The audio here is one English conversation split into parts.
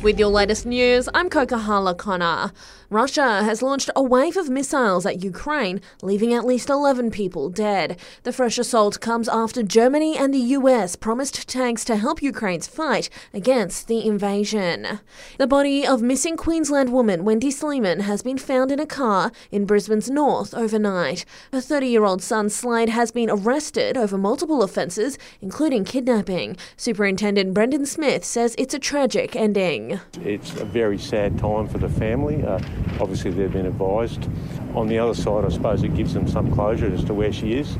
With your latest news, I'm Kokahala Connor. Russia has launched a wave of missiles at Ukraine, leaving at least 11 people dead. The fresh assault comes after Germany and the US promised tanks to help Ukraine's fight against the invasion. The body of missing Queensland woman Wendy Sleeman has been found in a car in Brisbane's north overnight. Her 30 year old son Slade has been arrested over multiple offences, including kidnapping. Superintendent Brendan Smith says it's a tragic ending. It's a very sad time for the family. Uh, obviously, they've been advised. On the other side, I suppose it gives them some closure as to where she is.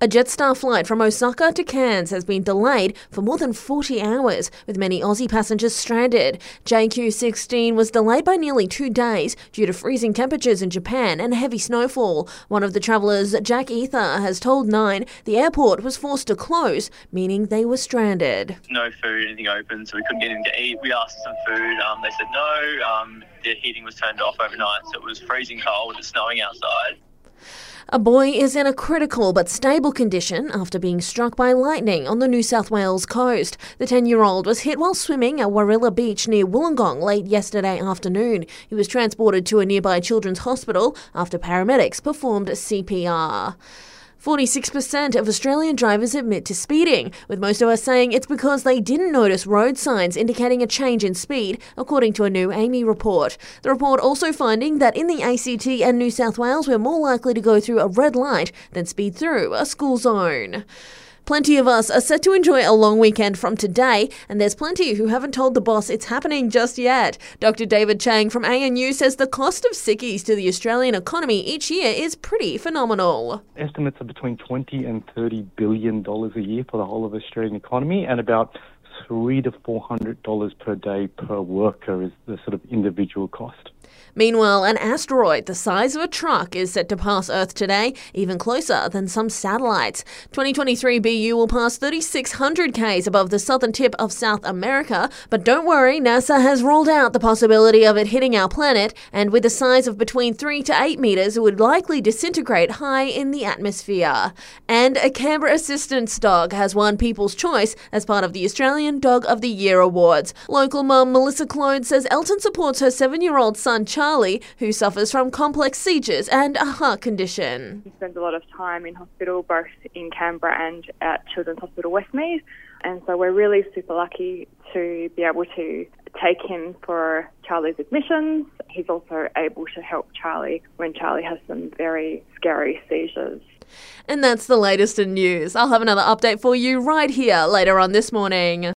A Jetstar flight from Osaka to Cairns has been delayed for more than 40 hours, with many Aussie passengers stranded. JQ16 was delayed by nearly two days due to freezing temperatures in Japan and heavy snowfall. One of the travellers, Jack Ether, has told Nine the airport was forced to close, meaning they were stranded. No food, anything open, so we couldn't get in to eat. We asked for some food. Um, they said no. Um, the heating was turned off overnight, so it was freezing cold. It's snowing outside. A boy is in a critical but stable condition after being struck by lightning on the New South Wales coast. The 10 year old was hit while swimming at Warilla Beach near Wollongong late yesterday afternoon. He was transported to a nearby children's hospital after paramedics performed CPR. 46% of Australian drivers admit to speeding, with most of us saying it's because they didn't notice road signs indicating a change in speed, according to a new AAMI report. The report also finding that in the ACT and New South Wales, we're more likely to go through a red light than speed through a school zone. Plenty of us are set to enjoy a long weekend from today, and there's plenty who haven't told the boss it's happening just yet. Dr. David Chang from ANU says the cost of sickies to the Australian economy each year is pretty phenomenal. Estimates are between 20 and 30 billion dollars a year for the whole of Australian economy, and about three to four hundred dollars per day per worker is the sort of individual cost. Meanwhile, an asteroid the size of a truck is set to pass Earth today, even closer than some satellites. 2023 BU will pass 3,600 Ks above the southern tip of South America, but don't worry, NASA has ruled out the possibility of it hitting our planet, and with a size of between 3 to 8 metres, it would likely disintegrate high in the atmosphere. And a Canberra assistance dog has won People's Choice as part of the Australian Dog of the Year Awards. Local mum Melissa Clode says Elton supports her seven year old son Charlie Charlie, who suffers from complex seizures and a heart condition. He spends a lot of time in hospital, both in Canberra and at Children's Hospital Westmead. And so we're really super lucky to be able to take him for Charlie's admissions. He's also able to help Charlie when Charlie has some very scary seizures. And that's the latest in news. I'll have another update for you right here later on this morning.